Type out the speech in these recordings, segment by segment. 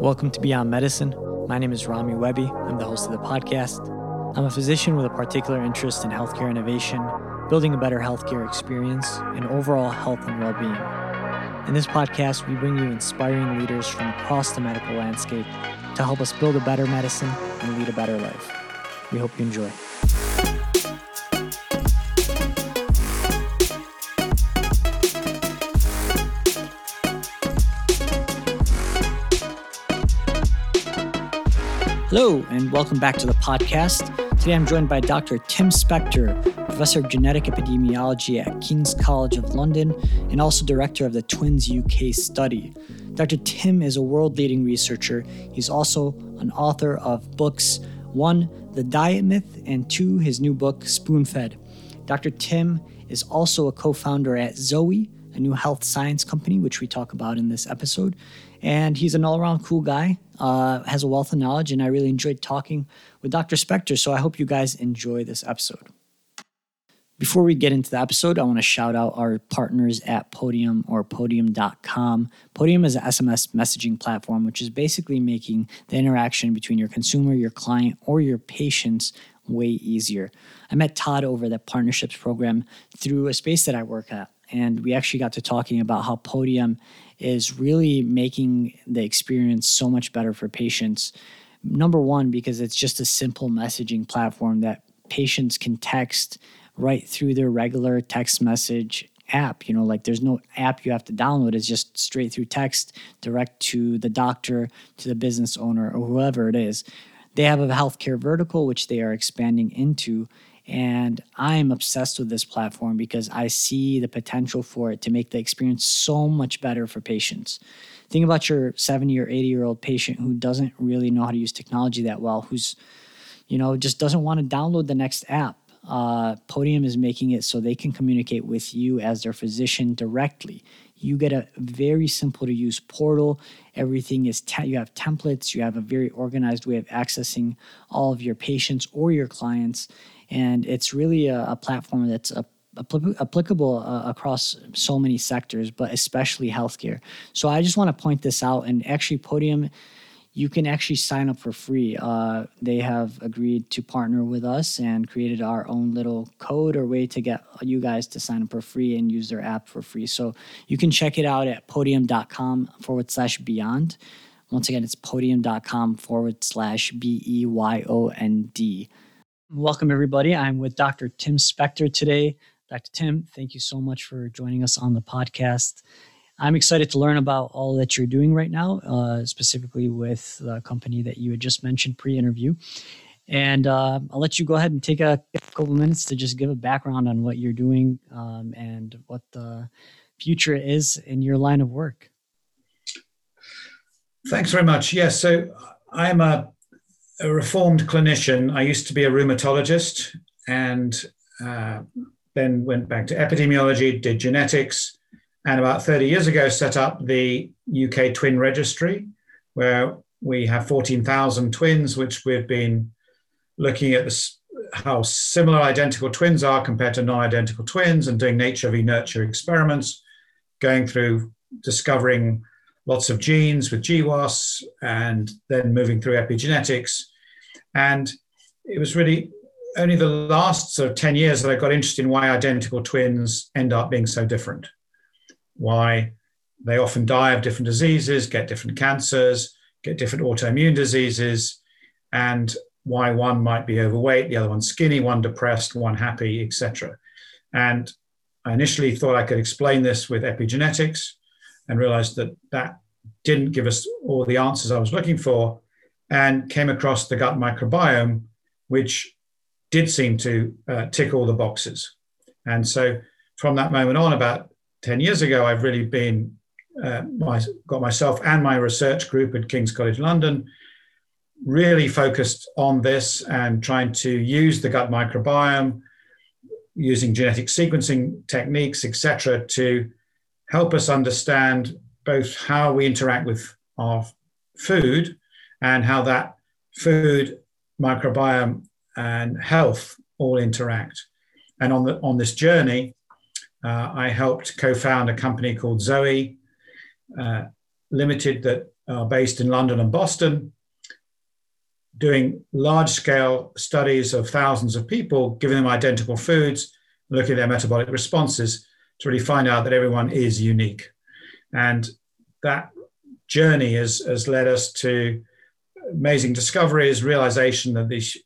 Welcome to Beyond Medicine. My name is Rami Webby. I'm the host of the podcast. I'm a physician with a particular interest in healthcare innovation, building a better healthcare experience, and overall health and well being. In this podcast, we bring you inspiring leaders from across the medical landscape to help us build a better medicine and lead a better life. We hope you enjoy. Hello, and welcome back to the podcast. Today I'm joined by Dr. Tim Spector, Professor of Genetic Epidemiology at King's College of London and also Director of the Twins UK study. Dr. Tim is a world leading researcher. He's also an author of books one, The Diet Myth, and two, his new book, Spoon Fed. Dr. Tim is also a co founder at Zoe, a new health science company, which we talk about in this episode. And he's an all around cool guy, uh, has a wealth of knowledge, and I really enjoyed talking with Dr. Spector. So I hope you guys enjoy this episode. Before we get into the episode, I want to shout out our partners at Podium or podium.com. Podium is an SMS messaging platform, which is basically making the interaction between your consumer, your client, or your patients way easier. I met Todd over the partnerships program through a space that I work at, and we actually got to talking about how Podium is really making the experience so much better for patients. Number one, because it's just a simple messaging platform that patients can text right through their regular text message app. You know, like there's no app you have to download, it's just straight through text, direct to the doctor, to the business owner, or whoever it is. They have a healthcare vertical, which they are expanding into. And I'm obsessed with this platform because I see the potential for it to make the experience so much better for patients. Think about your 70 or 80 year old patient who doesn't really know how to use technology that well, who's, you know, just doesn't want to download the next app. Uh, Podium is making it so they can communicate with you as their physician directly. You get a very simple to use portal. Everything is, te- you have templates, you have a very organized way of accessing all of your patients or your clients and it's really a, a platform that's a, applicable uh, across so many sectors, but especially healthcare. So I just want to point this out. And actually, Podium, you can actually sign up for free. Uh, they have agreed to partner with us and created our own little code or way to get you guys to sign up for free and use their app for free. So you can check it out at podium.com forward slash beyond. Once again, it's podium.com forward slash B E Y O N D. Welcome, everybody. I'm with Dr. Tim Spector today. Dr. Tim, thank you so much for joining us on the podcast. I'm excited to learn about all that you're doing right now, uh, specifically with the company that you had just mentioned pre interview. And uh, I'll let you go ahead and take a couple minutes to just give a background on what you're doing um, and what the future is in your line of work. Thanks very much. Yes, so I'm a a reformed clinician. I used to be a rheumatologist and uh, then went back to epidemiology, did genetics, and about 30 years ago set up the UK Twin Registry, where we have 14,000 twins, which we've been looking at this, how similar identical twins are compared to non identical twins and doing nature v nurture experiments, going through discovering lots of genes with GWAS and then moving through epigenetics. And it was really only the last sort of 10 years that I got interested in why identical twins end up being so different. Why they often die of different diseases, get different cancers, get different autoimmune diseases, and why one might be overweight, the other one skinny, one depressed, one happy, etc. And I initially thought I could explain this with epigenetics, and realized that that didn't give us all the answers I was looking for, and came across the gut microbiome, which did seem to uh, tick all the boxes. And so from that moment on, about 10 years ago, I've really been, uh, my, got myself and my research group at King's College London really focused on this and trying to use the gut microbiome, using genetic sequencing techniques, etc., to help us understand both how we interact with our food and how that food, microbiome, and health all interact. And on, the, on this journey, uh, I helped co found a company called Zoe uh, Limited that are based in London and Boston, doing large scale studies of thousands of people, giving them identical foods, looking at their metabolic responses to really find out that everyone is unique. And that journey has, has led us to amazing discoveries, realization that these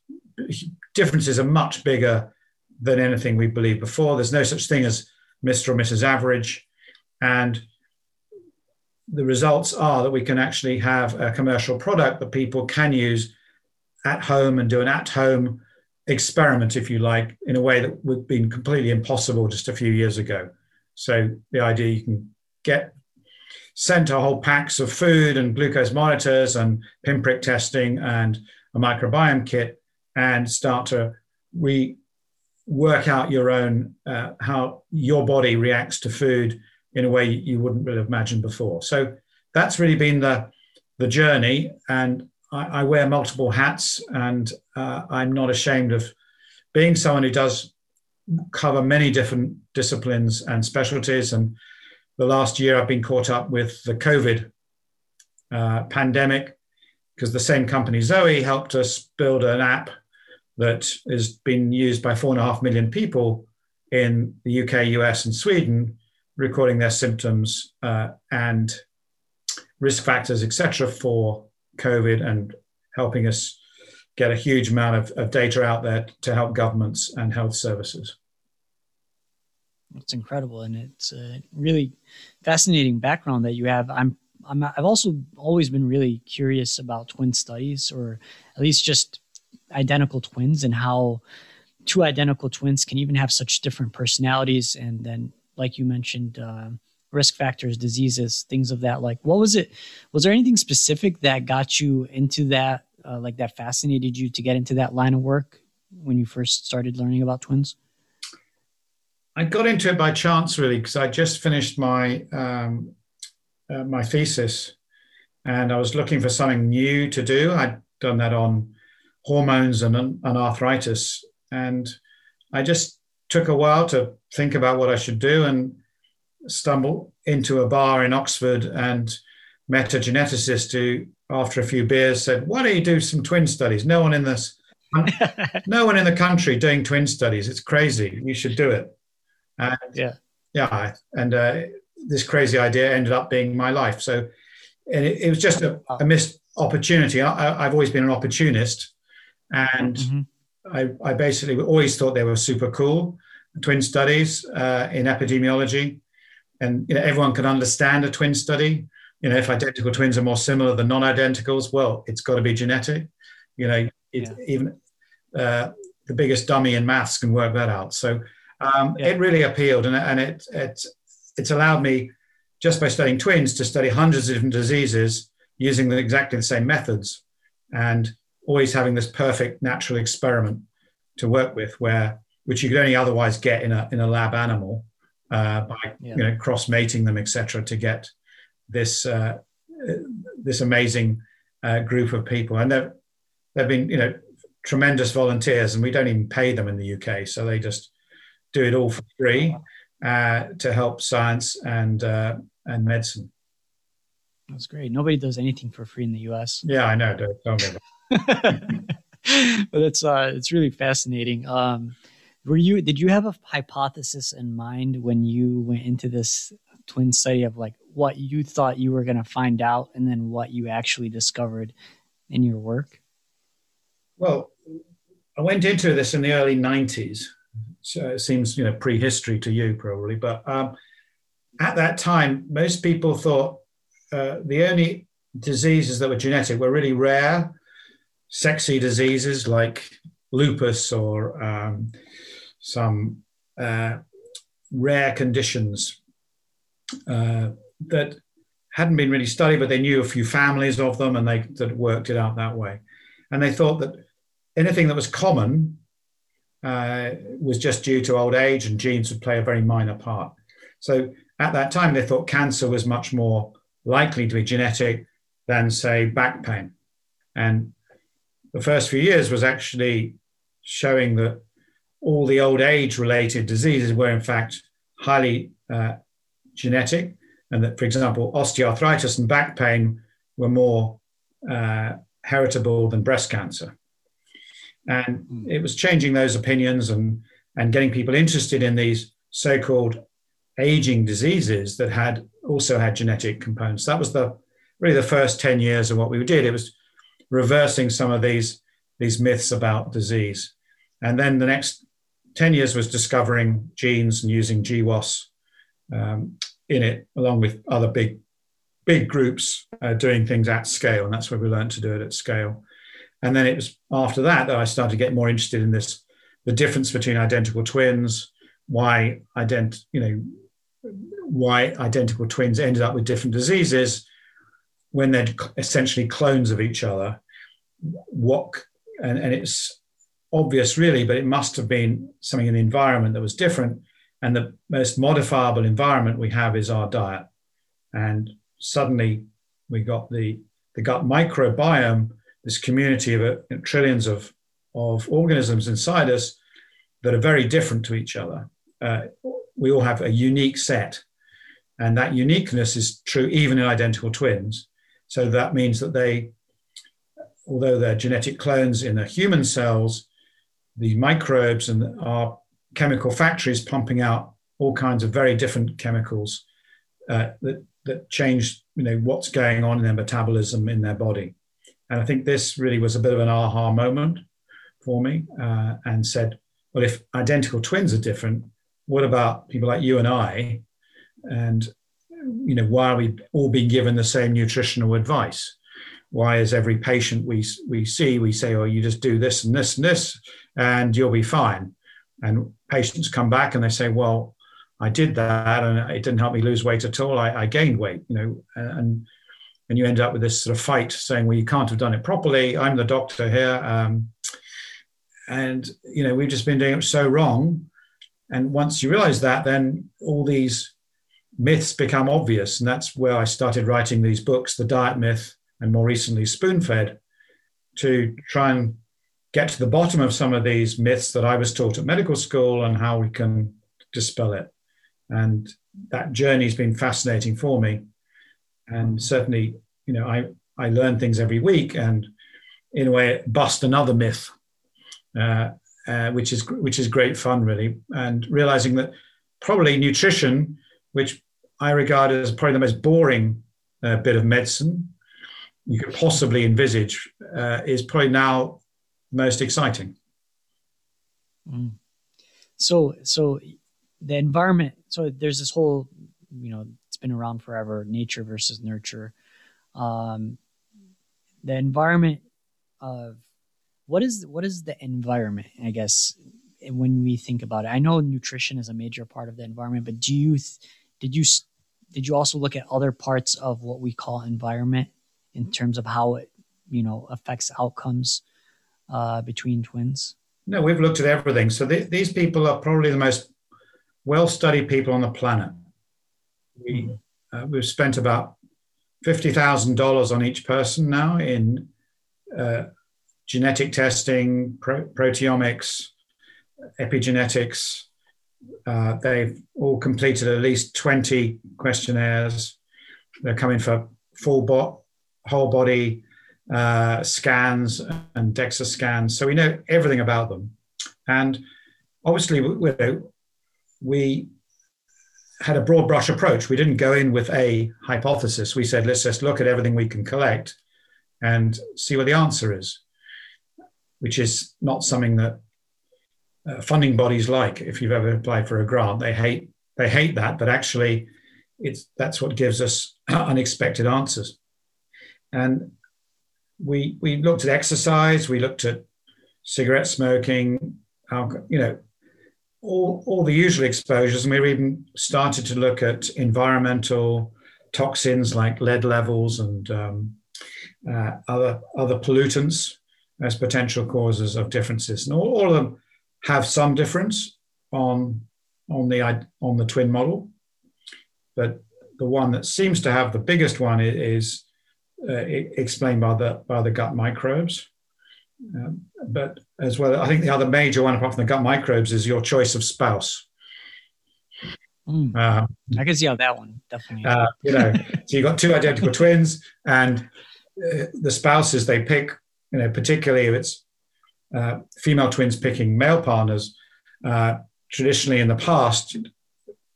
differences are much bigger than anything we believed before. There's no such thing as Mr. or Mrs. Average. And the results are that we can actually have a commercial product that people can use at home and do an at home experiment, if you like, in a way that would have been completely impossible just a few years ago. So the idea you can get sent a whole packs of food and glucose monitors and pinprick testing and a microbiome kit and start to re work out your own uh, how your body reacts to food in a way you wouldn't really have imagined before. So that's really been the the journey, and I, I wear multiple hats, and uh, I'm not ashamed of being someone who does cover many different disciplines and specialties. And the last year, I've been caught up with the COVID uh, pandemic because the same company Zoe helped us build an app that has been used by four and a half million people in the UK, US, and Sweden, recording their symptoms uh, and risk factors, etc., for COVID, and helping us get a huge amount of, of data out there to help governments and health services. It's incredible, and it's a really fascinating background that you have. I'm, I'm I've also always been really curious about twin studies, or at least just identical twins and how two identical twins can even have such different personalities and then like you mentioned uh, risk factors diseases things of that like what was it was there anything specific that got you into that uh, like that fascinated you to get into that line of work when you first started learning about twins i got into it by chance really because i just finished my um, uh, my thesis and i was looking for something new to do i'd done that on hormones and, and arthritis. And I just took a while to think about what I should do and stumbled into a bar in Oxford and met a geneticist who, after a few beers, said, Why don't you do some twin studies? No one in this no one in the country doing twin studies. It's crazy. You should do it. And yeah. Yeah. And uh, this crazy idea ended up being my life. So it, it was just a, a missed opportunity. I, I've always been an opportunist and mm-hmm. I, I, basically always thought they were super cool. Twin studies uh, in epidemiology, and you know everyone can understand a twin study. You know, if identical twins are more similar than non-identicals, well, it's got to be genetic. You know, it, yeah. even uh, the biggest dummy in maths can work that out. So um, yeah. it really appealed, and, and it, it it's allowed me just by studying twins to study hundreds of different diseases using the, exactly the same methods. And always having this perfect natural experiment to work with, where which you could only otherwise get in a in a lab animal uh, by yeah. you know cross mating them, etc., to get this uh, this amazing uh, group of people. And they've they've been you know tremendous volunteers, and we don't even pay them in the UK, so they just do it all for free uh, to help science and uh, and medicine. That's great. Nobody does anything for free in the US. Yeah, I know. Don't, don't but it's uh, it's really fascinating. Um, were you did you have a hypothesis in mind when you went into this twin study of like what you thought you were going to find out and then what you actually discovered in your work? Well, I went into this in the early 90s. So it seems, you know, prehistory to you probably. But um, at that time, most people thought uh, the only diseases that were genetic were really rare sexy diseases like lupus or um, some uh, rare conditions uh, that hadn't been really studied, but they knew a few families of them and they that worked it out that way. And they thought that anything that was common uh, was just due to old age and genes would play a very minor part. So at that time, they thought cancer was much more likely to be genetic than, say, back pain. And the first few years was actually showing that all the old age related diseases were in fact highly uh, genetic and that for example osteoarthritis and back pain were more uh, heritable than breast cancer. And mm. it was changing those opinions and, and getting people interested in these so called aging diseases that had also had genetic components. That was the really the first 10 years of what we did. It was reversing some of these, these myths about disease. And then the next 10 years was discovering genes and using GWAS um, in it, along with other big, big groups uh, doing things at scale. And that's where we learned to do it at scale. And then it was after that that I started to get more interested in this the difference between identical twins, why ident, you know, why identical twins ended up with different diseases when they're essentially clones of each other. What and, and it's obvious really, but it must have been something in the environment that was different. And the most modifiable environment we have is our diet. And suddenly we got the, the gut microbiome, this community of uh, trillions of, of organisms inside us that are very different to each other. Uh, we all have a unique set. And that uniqueness is true even in identical twins. So that means that they, although they're genetic clones in the human cells, the microbes and our chemical factories pumping out all kinds of very different chemicals uh, that, that change you know, what's going on in their metabolism in their body. And I think this really was a bit of an aha moment for me uh, and said, well, if identical twins are different, what about people like you and I? And you know, why are we all being given the same nutritional advice? Why is every patient we we see we say, oh, you just do this and this and this, and you'll be fine. And patients come back and they say, well, I did that and it didn't help me lose weight at all. I, I gained weight, you know, and and you end up with this sort of fight saying, well, you can't have done it properly. I'm the doctor here. Um, and, you know, we've just been doing it so wrong. And once you realize that, then all these myths become obvious. And that's where I started writing these books, The Diet Myth, and more recently, Spoon Fed, to try and get to the bottom of some of these myths that I was taught at medical school and how we can dispel it. And that journey has been fascinating for me. And certainly, you know, I, I learn things every week and in a way bust another myth, uh, uh, which is which is great fun, really. And realizing that probably nutrition, which I regard as probably the most boring uh, bit of medicine you could possibly envisage, uh, is probably now most exciting. Mm. So, so the environment. So there's this whole, you know, it's been around forever. Nature versus nurture. Um, the environment of what is what is the environment? I guess when we think about it, I know nutrition is a major part of the environment, but do you did you did you also look at other parts of what we call environment in terms of how it you know affects outcomes uh, between twins? No, we've looked at everything. So th- these people are probably the most well-studied people on the planet. We, mm-hmm. uh, we've spent about fifty thousand dollars on each person now in uh, genetic testing, pro- proteomics, epigenetics. Uh, they've all completed at least twenty questionnaires. They're coming for full bot, whole body uh, scans and DEXA scans. So we know everything about them. And obviously, we, we had a broad brush approach. We didn't go in with a hypothesis. We said, let's just look at everything we can collect and see what the answer is, which is not something that uh, funding bodies like. If you've ever applied for a grant, they hate they hate that, but actually, it's that's what gives us unexpected answers. And we we looked at exercise, we looked at cigarette smoking, alcohol, you know, all, all the usual exposures, and we even started to look at environmental toxins like lead levels and um, uh, other other pollutants as potential causes of differences, and all, all of them have some difference on on the on the twin model, but the one that seems to have the biggest one is explained by the by the gut microbes. Um, but as well, I think the other major one apart from the gut microbes is your choice of spouse. Mm. Uh, I can see how that one definitely. Uh, you know, so you've got two identical twins, and uh, the spouses they pick, you know, particularly if it's uh, female twins picking male partners, uh, traditionally in the past,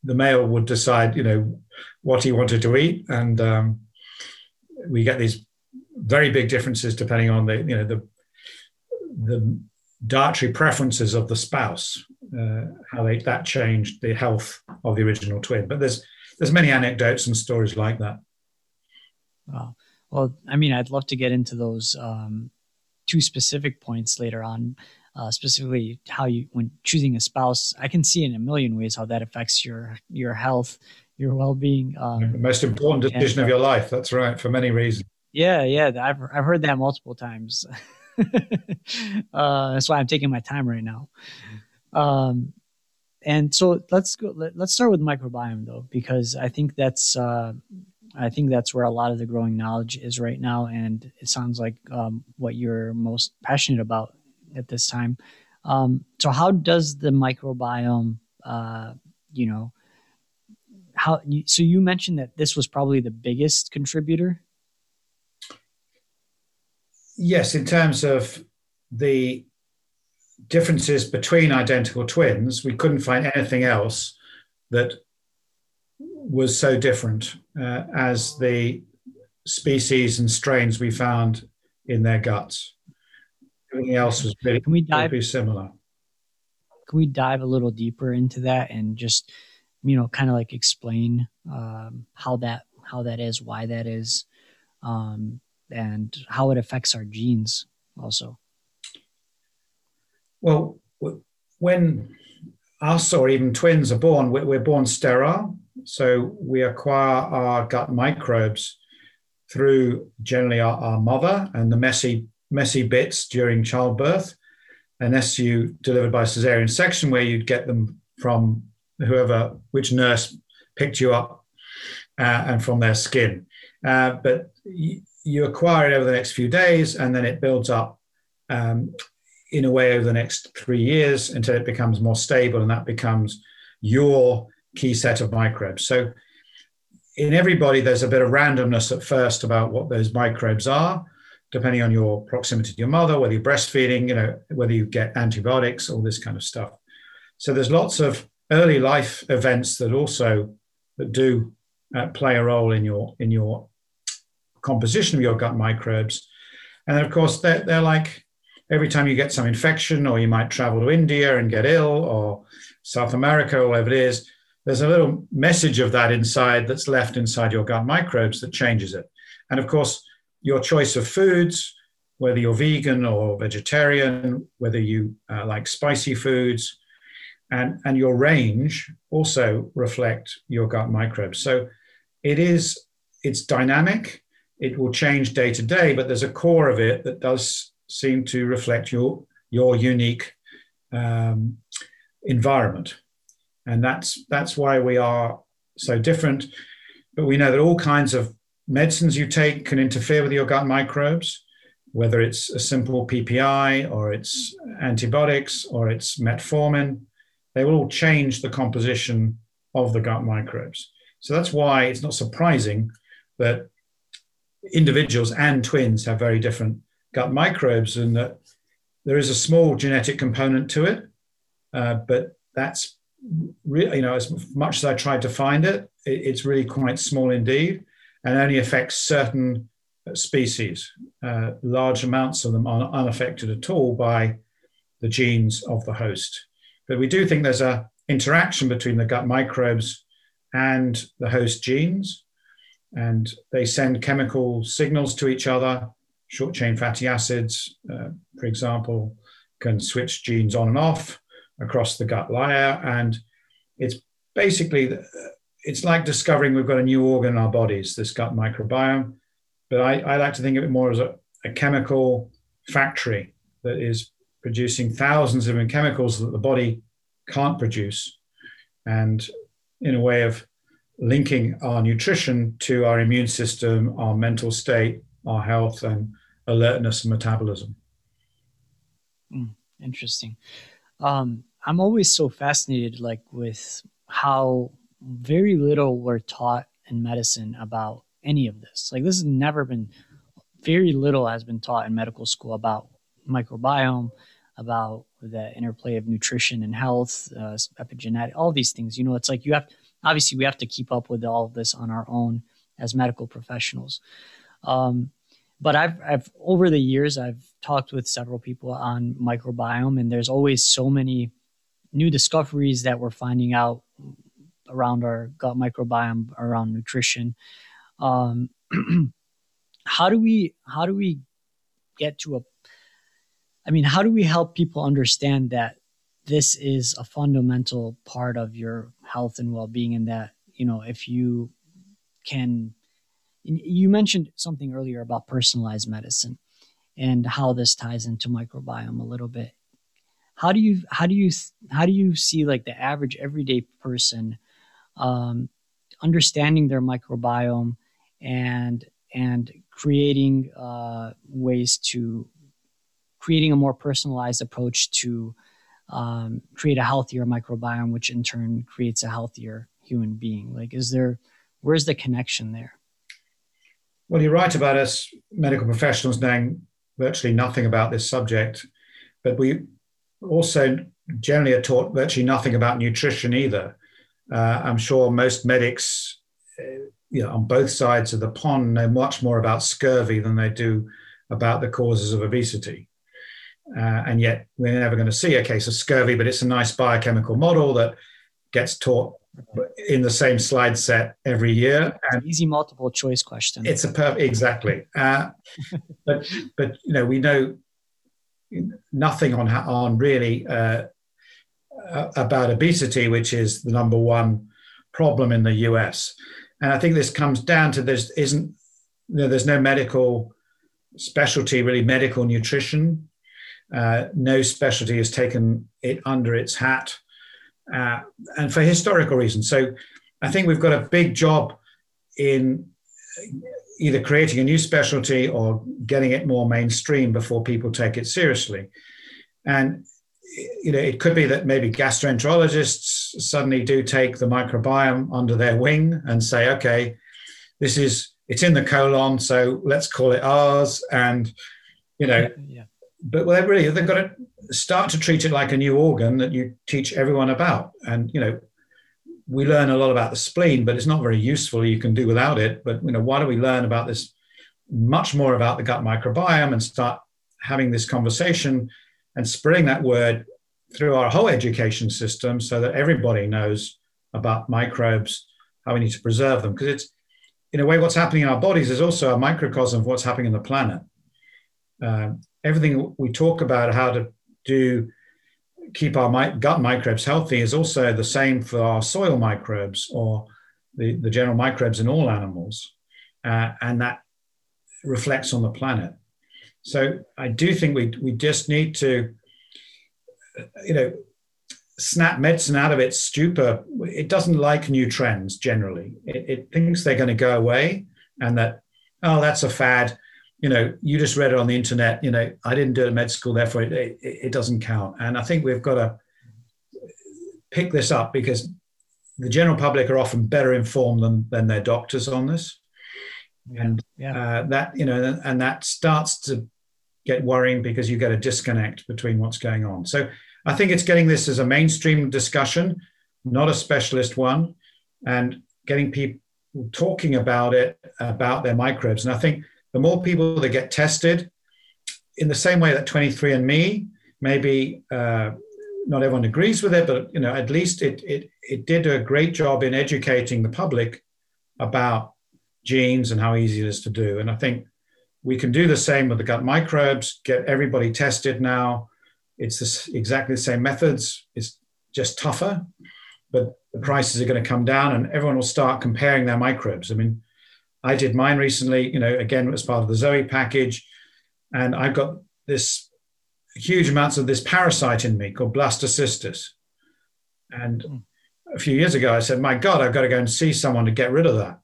the male would decide, you know, what he wanted to eat, and um, we get these very big differences depending on the, you know, the the dietary preferences of the spouse, uh, how they, that changed the health of the original twin. But there's there's many anecdotes and stories like that. Wow. Well, I mean, I'd love to get into those um, two specific points later on, uh, specifically how you, when choosing a spouse, I can see in a million ways how that affects your your health, your well being. Um, the most important decision and, of your life. That's right, for many reasons. Yeah, yeah, I've I've heard that multiple times. uh, that's why I'm taking my time right now. Um, and so let's go. Let, us start with microbiome though, because I think that's uh, I think that's where a lot of the growing knowledge is right now, and it sounds like um, what you're most passionate about at this time. Um, so, how does the microbiome, uh, you know, how? So, you mentioned that this was probably the biggest contributor. Yes, in terms of the differences between identical twins, we couldn't find anything else that was so different uh, as the species and strains we found in their guts. Everything else was pretty, Can we dive, similar. Can we dive a little deeper into that and just, you know, kind of like explain um, how that how that is, why that is, um, and how it affects our genes also? Well, when us or even twins are born, we're born sterile so we acquire our gut microbes through generally our, our mother and the messy, messy bits during childbirth, unless you delivered by cesarean section, where you'd get them from whoever, which nurse picked you up, uh, and from their skin. Uh, but y- you acquire it over the next few days, and then it builds up um, in a way over the next three years until it becomes more stable, and that becomes your key set of microbes. So in everybody, there's a bit of randomness at first about what those microbes are, depending on your proximity to your mother, whether you're breastfeeding, you know, whether you get antibiotics, all this kind of stuff. So there's lots of early life events that also that do uh, play a role in your in your composition of your gut microbes. And of course they're, they're like every time you get some infection or you might travel to India and get ill or South America or whatever it is, there's a little message of that inside that's left inside your gut microbes that changes it. And of course, your choice of foods, whether you're vegan or vegetarian, whether you uh, like spicy foods, and, and your range also reflect your gut microbes. So it is, it's dynamic. It will change day to day, but there's a core of it that does seem to reflect your, your unique um, environment and that's that's why we are so different. But we know that all kinds of medicines you take can interfere with your gut microbes, whether it's a simple PPI or it's antibiotics or it's metformin. They will all change the composition of the gut microbes. So that's why it's not surprising that individuals and twins have very different gut microbes, and that there is a small genetic component to it, uh, but that's really, you know, as much as I tried to find it, it's really quite small indeed, and only affects certain species. Uh, large amounts of them are unaffected at all by the genes of the host. But we do think there's a interaction between the gut microbes and the host genes, and they send chemical signals to each other. Short chain fatty acids, uh, for example, can switch genes on and off across the gut layer. And it's basically, it's like discovering we've got a new organ in our bodies, this gut microbiome. But I, I like to think of it more as a, a chemical factory that is producing thousands of chemicals that the body can't produce. And in a way of linking our nutrition to our immune system, our mental state, our health, and alertness and metabolism. Mm, interesting. Um, I'm always so fascinated, like with how very little we're taught in medicine about any of this. Like this has never been very little has been taught in medical school about microbiome, about the interplay of nutrition and health, uh, epigenetic, all these things. You know, it's like you have obviously we have to keep up with all of this on our own as medical professionals. Um, but I've, I've over the years I've talked with several people on microbiome, and there's always so many new discoveries that we're finding out around our gut microbiome, around nutrition. Um, how do we how do we get to a I mean, how do we help people understand that this is a fundamental part of your health and well-being and that, you know, if you can you mentioned something earlier about personalized medicine and how this ties into microbiome a little bit. How do you how do you how do you see like the average everyday person um, understanding their microbiome and and creating uh, ways to creating a more personalized approach to um, create a healthier microbiome, which in turn creates a healthier human being? Like, is there, where's the connection there? Well, you're right about us medical professionals knowing virtually nothing about this subject, but we also generally are taught virtually nothing about nutrition either. Uh, I'm sure most medics, uh, you know, on both sides of the pond know much more about scurvy than they do about the causes of obesity. Uh, and yet we're never going to see a case of scurvy, but it's a nice biochemical model that gets taught in the same slide set every year. And easy multiple choice question. It's a perfect, exactly. Uh, but, but, you know, we know nothing on, on really uh, about obesity, which is the number one problem in the US. And I think this comes down to this isn't, you know, there's no medical specialty, really medical nutrition uh, no specialty has taken it under its hat, uh, and for historical reasons. So I think we've got a big job in either creating a new specialty or getting it more mainstream before people take it seriously. And you know, it could be that maybe gastroenterologists suddenly do take the microbiome under their wing and say, okay, this is it's in the colon, so let's call it ours. And you know, yeah but well, really they've got to start to treat it like a new organ that you teach everyone about. And you know, we learn a lot about the spleen, but it's not very useful. You can do without it. But you know, why do we learn about this much more about the gut microbiome and start having this conversation and spreading that word through our whole education system so that everybody knows about microbes, how we need to preserve them. Because it's in a way, what's happening in our bodies is also a microcosm of what's happening in the planet. Um, everything we talk about how to do keep our gut microbes healthy is also the same for our soil microbes or the, the general microbes in all animals. Uh, and that reflects on the planet. So I do think we, we just need to, you know, snap medicine out of its stupor. It doesn't like new trends generally. It, it thinks they're going to go away and that, oh, that's a fad you know, you just read it on the internet. You know, I didn't do it at med school, therefore it, it, it doesn't count. And I think we've got to pick this up because the general public are often better informed than, than their doctors on this. And yeah. Uh, that, you know, and that starts to get worrying because you get a disconnect between what's going on. So I think it's getting this as a mainstream discussion, not a specialist one, and getting people talking about it, about their microbes. And I think the more people that get tested, in the same way that 23andMe, maybe uh, not everyone agrees with it, but you know, at least it, it, it did a great job in educating the public about genes and how easy it is to do. And I think we can do the same with the gut microbes, get everybody tested now. It's this, exactly the same methods. It's just tougher, but the prices are going to come down and everyone will start comparing their microbes. I mean, I did mine recently, you know, again, as part of the Zoe package. And I've got this huge amounts of this parasite in me called blastocystis. And a few years ago, I said, my God, I've got to go and see someone to get rid of that.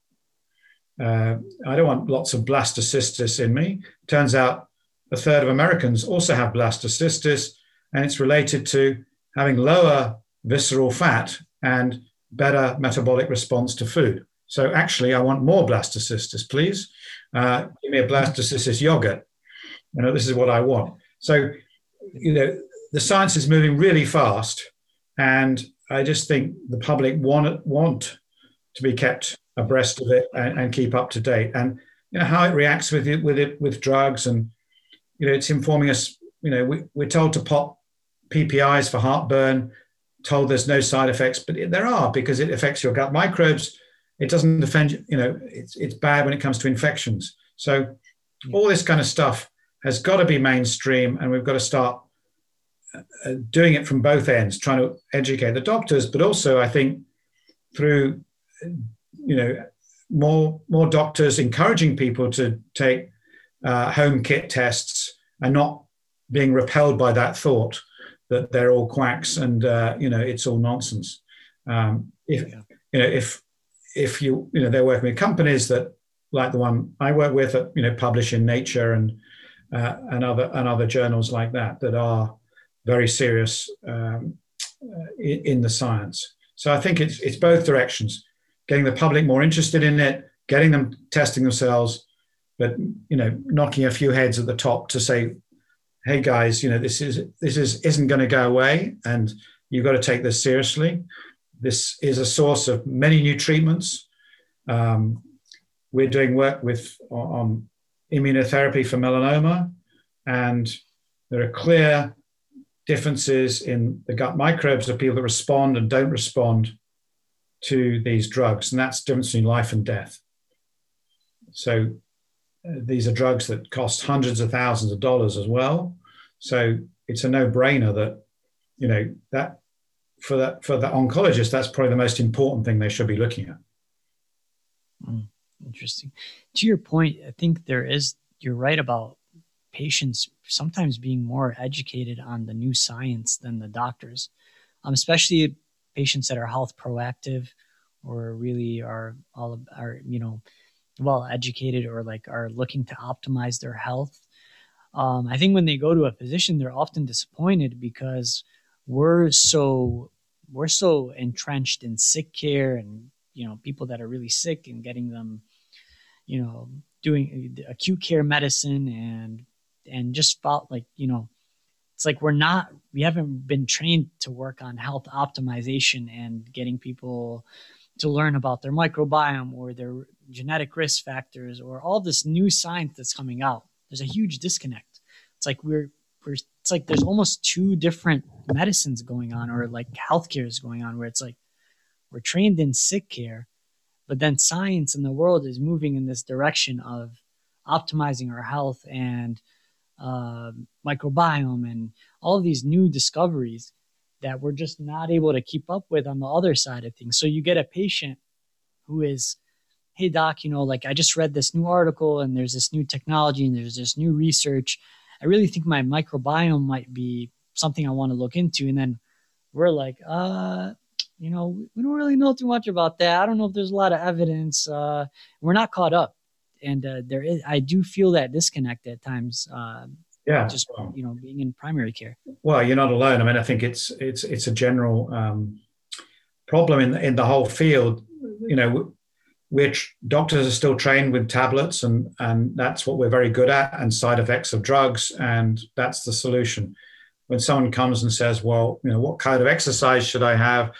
Uh, I don't want lots of blastocystis in me. Turns out a third of Americans also have blastocystis, and it's related to having lower visceral fat and better metabolic response to food. So actually, I want more blastocystis, please. Uh, give me a blastocyst yogurt. You know, this is what I want. So, you know, the science is moving really fast, and I just think the public want want to be kept abreast of it and, and keep up to date. And you know how it reacts with it with it with drugs, and you know, it's informing us. You know, we, we're told to pop PPIs for heartburn, told there's no side effects, but there are because it affects your gut microbes. It doesn't defend, you know, it's, it's bad when it comes to infections. So all this kind of stuff has got to be mainstream, and we've got to start uh, doing it from both ends, trying to educate the doctors, but also I think through you know more more doctors encouraging people to take uh, home kit tests and not being repelled by that thought that they're all quacks and uh, you know it's all nonsense. Um, if you know if if you you know they're working with companies that like the one I work with that you know publish in Nature and uh, and other and other journals like that that are very serious um, in, in, the science. So I think it's it's both directions, getting the public more interested in it, getting them testing themselves, but you know knocking a few heads at the top to say, hey guys, you know this is this is isn't going to go away, and you've got to take this seriously. This is a source of many new treatments. Um, we're doing work with on immunotherapy for melanoma, and there are clear differences in the gut microbes of people that respond and don't respond to these drugs, and that's the difference between life and death. So uh, these are drugs that cost hundreds of thousands of dollars as well. So it's a no-brainer that you know that for that for the oncologist, that's probably the most important thing they should be looking at. Mm. Interesting. To your point, I think there is, you're right about patients sometimes being more educated on the new science than the doctors, um, especially patients that are health proactive or really are all are you know well educated or like are looking to optimize their health. Um, I think when they go to a physician, they're often disappointed because we're so we're so entrenched in sick care and you know people that are really sick and getting them you know doing uh, acute care medicine and and just felt like you know it's like we're not we haven't been trained to work on health optimization and getting people to learn about their microbiome or their genetic risk factors or all this new science that's coming out. There's a huge disconnect. It's like we're we're it's like there's almost two different medicines going on or like healthcare is going on where it's like we're trained in sick care but then science in the world is moving in this direction of optimizing our health and uh, microbiome and all these new discoveries that we're just not able to keep up with on the other side of things. So you get a patient who is, hey, doc, you know, like I just read this new article and there's this new technology and there's this new research. I really think my microbiome might be something I want to look into. And then we're like, uh, you know, we don't really know too much about that. I don't know if there's a lot of evidence. Uh, we're not caught up, and uh, there is. I do feel that disconnect at times. Uh, yeah, just you know, being in primary care. Well, you're not alone. I mean, I think it's it's it's a general um, problem in in the whole field. You know, which doctors are still trained with tablets, and and that's what we're very good at, and side effects of drugs, and that's the solution. When someone comes and says, "Well, you know, what kind of exercise should I have?"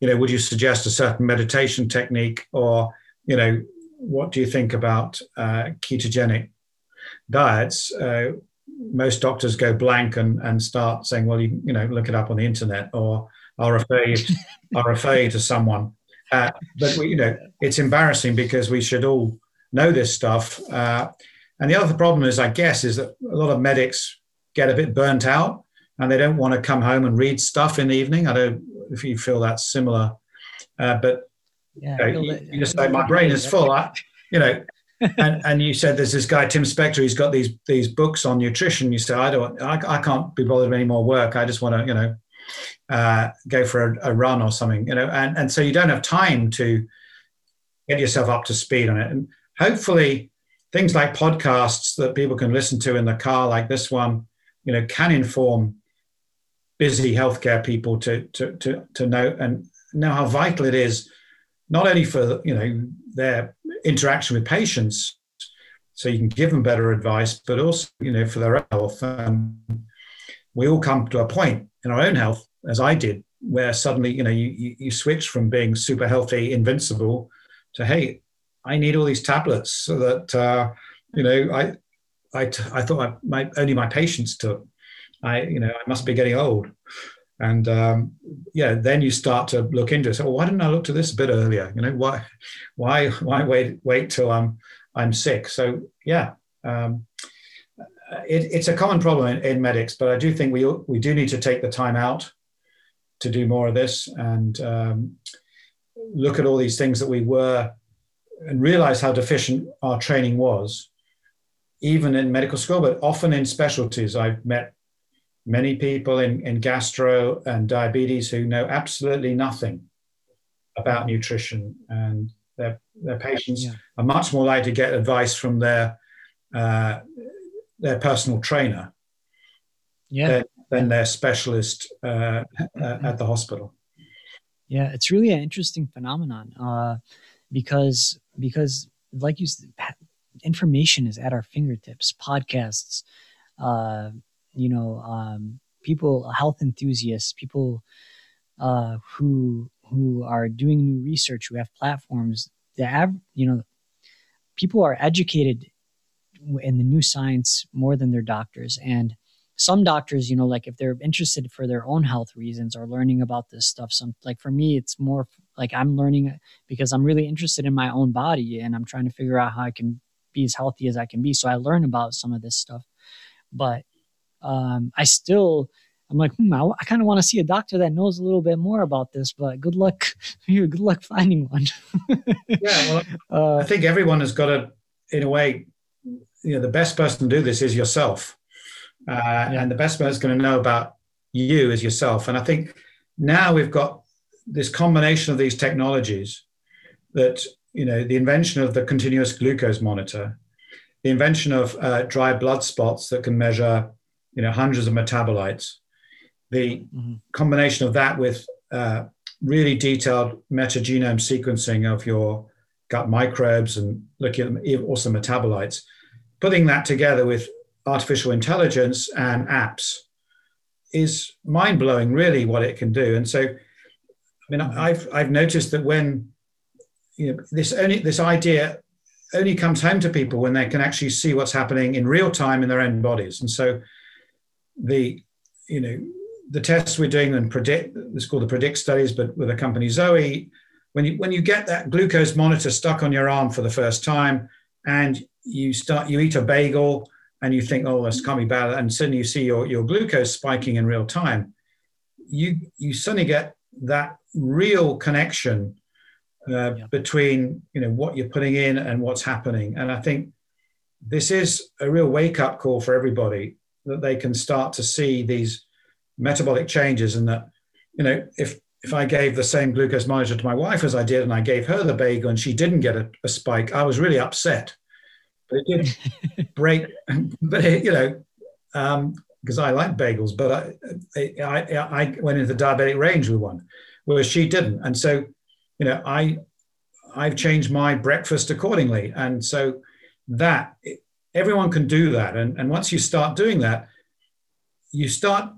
you know, would you suggest a certain meditation technique, or you know, what do you think about uh, ketogenic diets? Uh, most doctors go blank and, and start saying, well, you, you know, look it up on the internet, or I'll refer you, I'll refer you to someone. Uh, but we, you know, it's embarrassing because we should all know this stuff. Uh, and the other problem is, I guess, is that a lot of medics get a bit burnt out and they don't want to come home and read stuff in the evening. I don't if you feel that's similar. Uh, but yeah, you, know, you, you just say my brain is full. I, you know, and, and you said there's this guy Tim Spector. He's got these these books on nutrition. You say I don't, I, I can't be bothered with any more work. I just want to, you know, uh, go for a, a, run or something. You know, and and so you don't have time to get yourself up to speed on it. And hopefully, things like podcasts that people can listen to in the car, like this one, you know, can inform busy healthcare people to to to to know and know how vital it is, not only for you know their interaction with patients, so you can give them better advice, but also, you know, for their health. Um, we all come to a point in our own health, as I did, where suddenly, you know, you, you, switch from being super healthy, invincible, to hey, I need all these tablets so that uh, you know I I, t- I thought I, my only my patients took. I you know I must be getting old, and um, yeah, then you start to look into it. So well, why didn't I look to this a bit earlier? You know why why why wait wait till I'm I'm sick? So yeah. Um, it, it's a common problem in, in, medics, but I do think we we do need to take the time out to do more of this and um, look at all these things that we were and realize how deficient our training was, even in medical school, but often in specialties. I've met many people in, in gastro and diabetes who know absolutely nothing about nutrition, and their, their patients yeah. are much more likely to get advice from their uh, their personal trainer yeah. than, than their specialist uh, uh, at the hospital. Yeah, it's really an interesting phenomenon uh, because because like you said, information is at our fingertips. Podcasts, uh, you know, um, people, health enthusiasts, people uh, who who are doing new research, who have platforms. The av- you know, people are educated in the new science more than their doctors and some doctors, you know, like if they're interested for their own health reasons or learning about this stuff, some like for me, it's more like I'm learning because I'm really interested in my own body and I'm trying to figure out how I can be as healthy as I can be. So I learn about some of this stuff, but um, I still, I'm like, hmm, I, I kind of want to see a doctor that knows a little bit more about this, but good luck. You. Good luck finding one. yeah. Well, uh, I think everyone has got to, in a way, you know, the best person to do this is yourself uh, yeah. and the best person going to know about you is yourself. And I think now we've got this combination of these technologies that you know the invention of the continuous glucose monitor, the invention of uh, dry blood spots that can measure you know hundreds of metabolites, the mm-hmm. combination of that with uh, really detailed metagenome sequencing of your gut microbes and looking at also metabolites, putting that together with artificial intelligence and apps is mind blowing, really, what it can do. And so, I mean, I've I've noticed that when you know this only this idea only comes home to people when they can actually see what's happening in real time in their own bodies. And so, the you know the tests we're doing and predict it's called the predict studies, but with a company Zoe, when you when you get that glucose monitor stuck on your arm for the first time and you start you eat a bagel and you think, oh, this can't be bad, and suddenly you see your, your glucose spiking in real time, you you suddenly get that real connection uh, yeah. between you know what you're putting in and what's happening. And I think this is a real wake up call for everybody that they can start to see these metabolic changes, and that you know if if I gave the same glucose monitor to my wife as I did, and I gave her the bagel and she didn't get a, a spike, I was really upset but it did break. But it, you know, because um, I like bagels, but I, I, I went into the diabetic range with one, whereas she didn't, and so you know, I I've changed my breakfast accordingly, and so that everyone can do that, and and once you start doing that, you start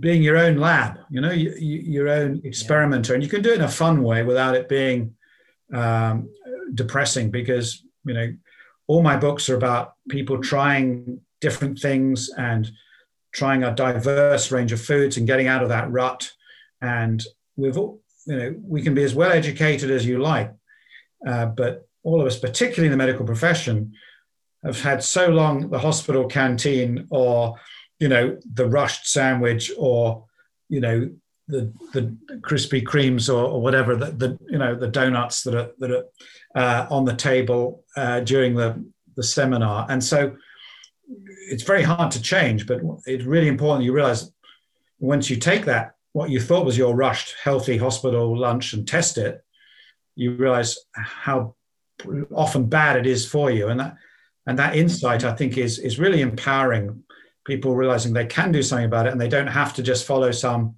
being your own lab, you know, you, you, your own experimenter, and you can do it in a fun way without it being um, depressing because you know all my books are about people trying different things and trying a diverse range of foods and getting out of that rut. And we've all, you know, we can be as well educated as you like, uh, but all of us, particularly in the medical profession, have had so long the hospital canteen or, you know, the rushed sandwich or, you know, the the Krispy Kremes or, or whatever the, the you know the donuts that are that are uh, on the table uh, during the the seminar, and so it's very hard to change. But it's really important you realize once you take that what you thought was your rushed healthy hospital lunch and test it, you realize how often bad it is for you, and that and that insight I think is is really empowering people realizing they can do something about it and they don't have to just follow some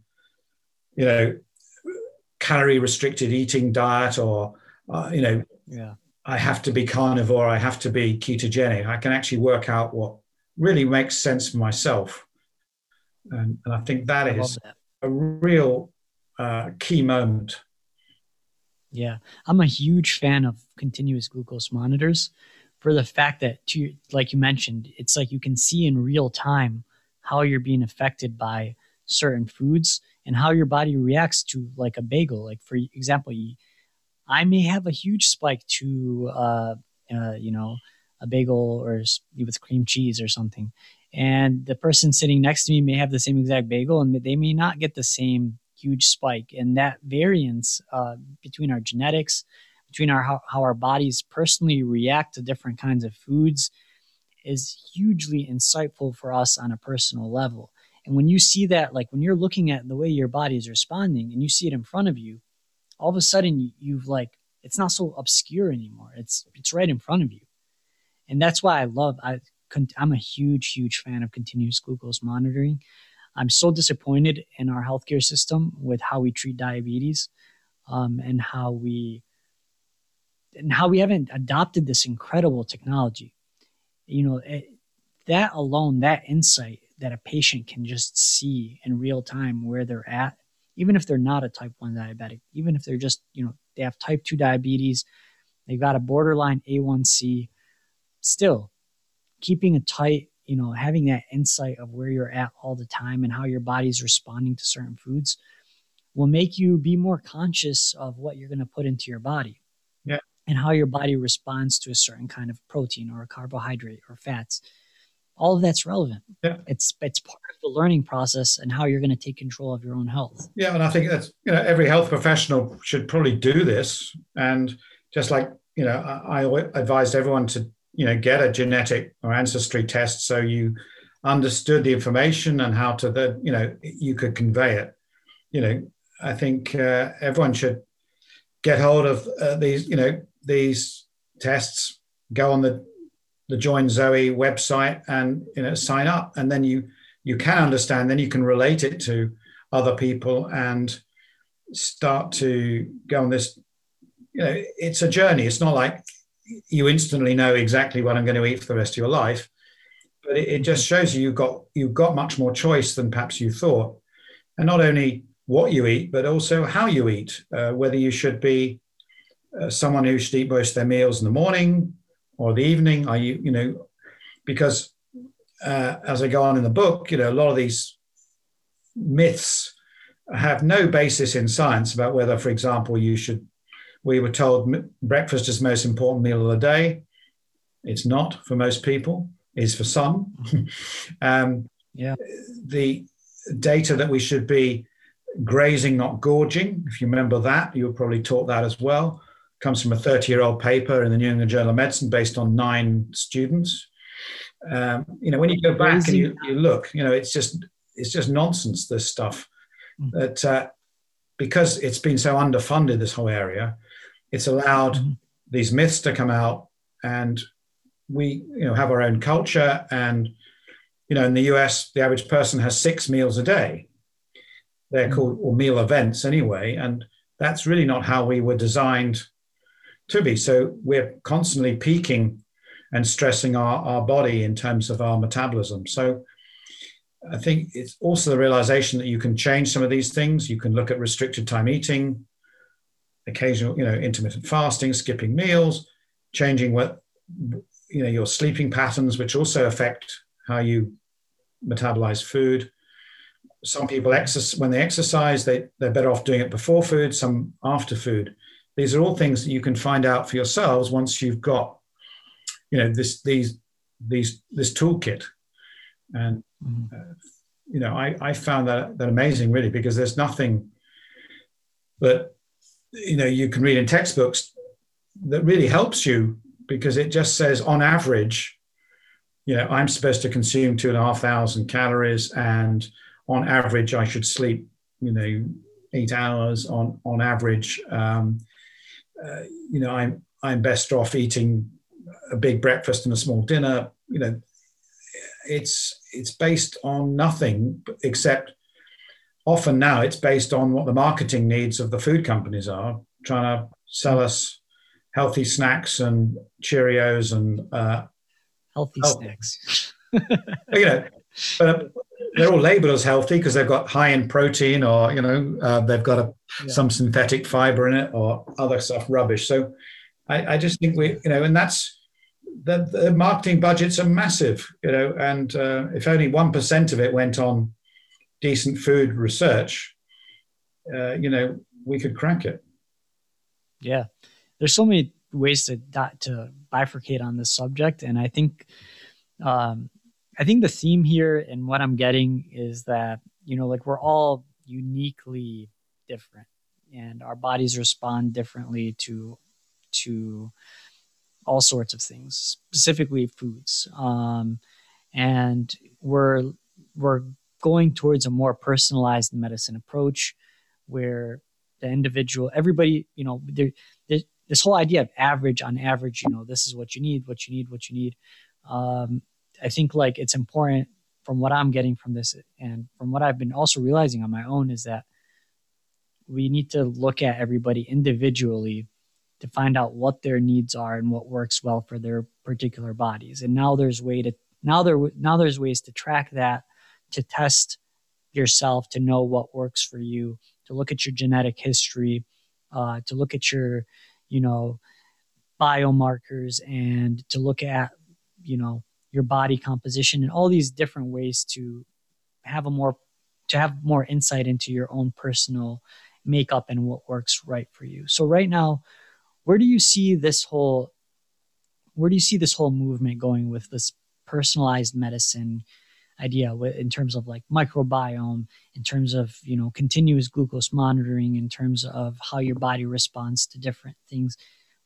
you know, calorie restricted eating diet or, uh, you know, yeah. I have to be carnivore, I have to be ketogenic. I can actually work out what really makes sense for myself. And, and I think that I is that. a real uh, key moment. Yeah, I'm a huge fan of continuous glucose monitors for the fact that, to, like you mentioned, it's like you can see in real time how you're being affected by certain foods and how your body reacts to like a bagel. Like for example, I may have a huge spike to, uh, uh, you know, a bagel or with cream cheese or something, and the person sitting next to me may have the same exact bagel and they may not get the same huge spike. And that variance uh, between our genetics, between our how, how our bodies personally react to different kinds of foods, is hugely insightful for us on a personal level. And when you see that, like when you're looking at the way your body is responding and you see it in front of you, all of a sudden you've like, it's not so obscure anymore. It's, it's right in front of you. And that's why I love, I, I'm a huge, huge fan of continuous glucose monitoring. I'm so disappointed in our healthcare system with how we treat diabetes um, and how we and how we haven't adopted this incredible technology. You know, it, that alone, that insight that a patient can just see in real time where they're at, even if they're not a type 1 diabetic, even if they're just, you know, they have type 2 diabetes, they've got a borderline A1C, still keeping a tight, you know, having that insight of where you're at all the time and how your body's responding to certain foods will make you be more conscious of what you're going to put into your body. Yeah. And how your body responds to a certain kind of protein or a carbohydrate or fats all of that's relevant. Yeah. It's it's part of the learning process and how you're going to take control of your own health. Yeah, and I think that's you know every health professional should probably do this. And just like you know, I, I advised everyone to you know get a genetic or ancestry test so you understood the information and how to the you know you could convey it. You know, I think uh, everyone should get hold of uh, these you know these tests. Go on the the Join Zoe website and you know sign up, and then you you can understand. Then you can relate it to other people and start to go on this. You know, it's a journey. It's not like you instantly know exactly what I'm going to eat for the rest of your life, but it, it just shows you you've got you've got much more choice than perhaps you thought, and not only what you eat, but also how you eat. Uh, whether you should be uh, someone who should eat most of their meals in the morning, or the evening? Are you, you know, because uh, as I go on in the book, you know, a lot of these myths have no basis in science about whether, for example, you should. We were told breakfast is the most important meal of the day. It's not for most people. Is for some. um, yeah. The data that we should be grazing, not gorging. If you remember that, you were probably taught that as well comes from a 30 year old paper in the New England Journal of Medicine based on nine students. Um, you know, when you go back and you, you look, you know, it's just it's just nonsense. This stuff mm-hmm. that uh, because it's been so underfunded, this whole area, it's allowed mm-hmm. these myths to come out, and we you know have our own culture. And you know, in the U.S., the average person has six meals a day. They're mm-hmm. called or meal events anyway, and that's really not how we were designed to be. So we're constantly peaking and stressing our, our body in terms of our metabolism. So I think it's also the realization that you can change some of these things. You can look at restricted time eating, occasional, you know, intermittent fasting, skipping meals, changing what you know your sleeping patterns, which also affect how you metabolize food. Some people exercise when they exercise, they, they're better off doing it before food, some after food. These are all things that you can find out for yourselves once you've got, you know, this these these this toolkit. And mm-hmm. uh, you know, I, I found that that amazing really because there's nothing that you know you can read in textbooks that really helps you because it just says on average, you know, I'm supposed to consume two and a half thousand calories, and on average, I should sleep, you know, eight hours on on average. Um, uh, you know, I'm I'm best off eating a big breakfast and a small dinner. You know, it's it's based on nothing except often now it's based on what the marketing needs of the food companies are trying to sell us healthy snacks and Cheerios and uh, healthy oh, snacks. you know, but they're all labeled as healthy because they've got high in protein or you know uh, they've got a, yeah. some synthetic fiber in it or other stuff rubbish. So I, I just think we you know, and that's the, the marketing budgets are massive, you know, and uh, if only one percent of it went on decent food research, uh, you know, we could crack it. Yeah, there's so many ways to that to bifurcate on this subject, and I think, um, I think the theme here and what I'm getting is that you know, like we're all uniquely different, and our bodies respond differently to to all sorts of things, specifically foods. Um, and we're we're going towards a more personalized medicine approach where the individual everybody you know there, this whole idea of average on average you know this is what you need what you need what you need um, i think like it's important from what i'm getting from this and from what i've been also realizing on my own is that we need to look at everybody individually to find out what their needs are and what works well for their particular bodies. And now there's way to now there now there's ways to track that to test yourself to know what works for you to look at your genetic history uh, to look at your you know biomarkers and to look at you know your body composition and all these different ways to have a more to have more insight into your own personal makeup and what works right for you. So right now where do you see this whole where do you see this whole movement going with this personalized medicine idea in terms of like microbiome in terms of you know continuous glucose monitoring in terms of how your body responds to different things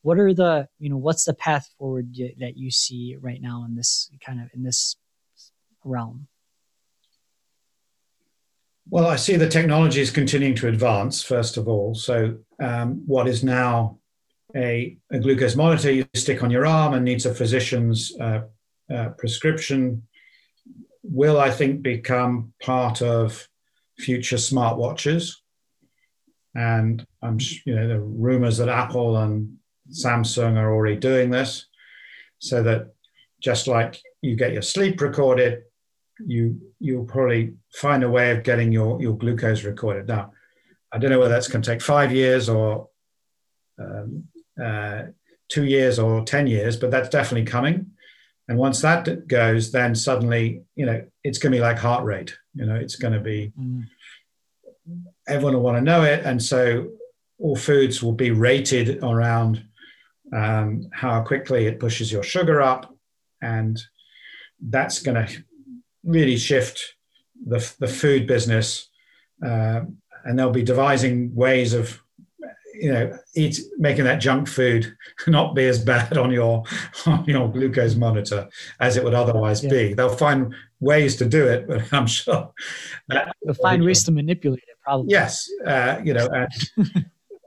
what are the you know what's the path forward that you see right now in this kind of in this realm well i see the technology is continuing to advance first of all so um, what is now a, a, glucose monitor you stick on your arm and needs a physician's uh, uh, prescription will, I think, become part of future smartwatches. And I'm, you know, the rumors that Apple and Samsung are already doing this, so that just like you get your sleep recorded, you you'll probably find a way of getting your your glucose recorded. Now, I don't know whether that's going to take five years or um, uh, two years or ten years, but that's definitely coming. And once that goes, then suddenly, you know, it's going to be like heart rate. You know, it's going to be, mm. everyone will want to know it. And so all foods will be rated around um, how quickly it pushes your sugar up. And that's going to really shift the, the food business. Uh, and they'll be devising ways of you know eat making that junk food not be as bad on your on your glucose monitor as it would otherwise yeah. be they'll find ways to do it but i'm sure they'll find ways to manipulate it probably yes uh, you know uh,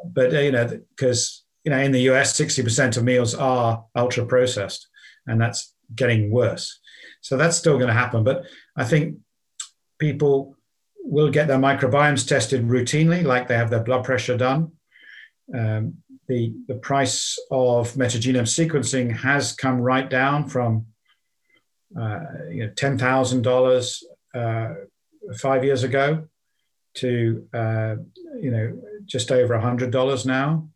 but uh, you know because you know in the us 60% of meals are ultra processed and that's getting worse so that's still going to happen but i think people will get their microbiomes tested routinely like they have their blood pressure done um, the, the price of metagenome sequencing has come right down from uh, you know, $10,000 uh, five years ago to uh, you know just over $100 now.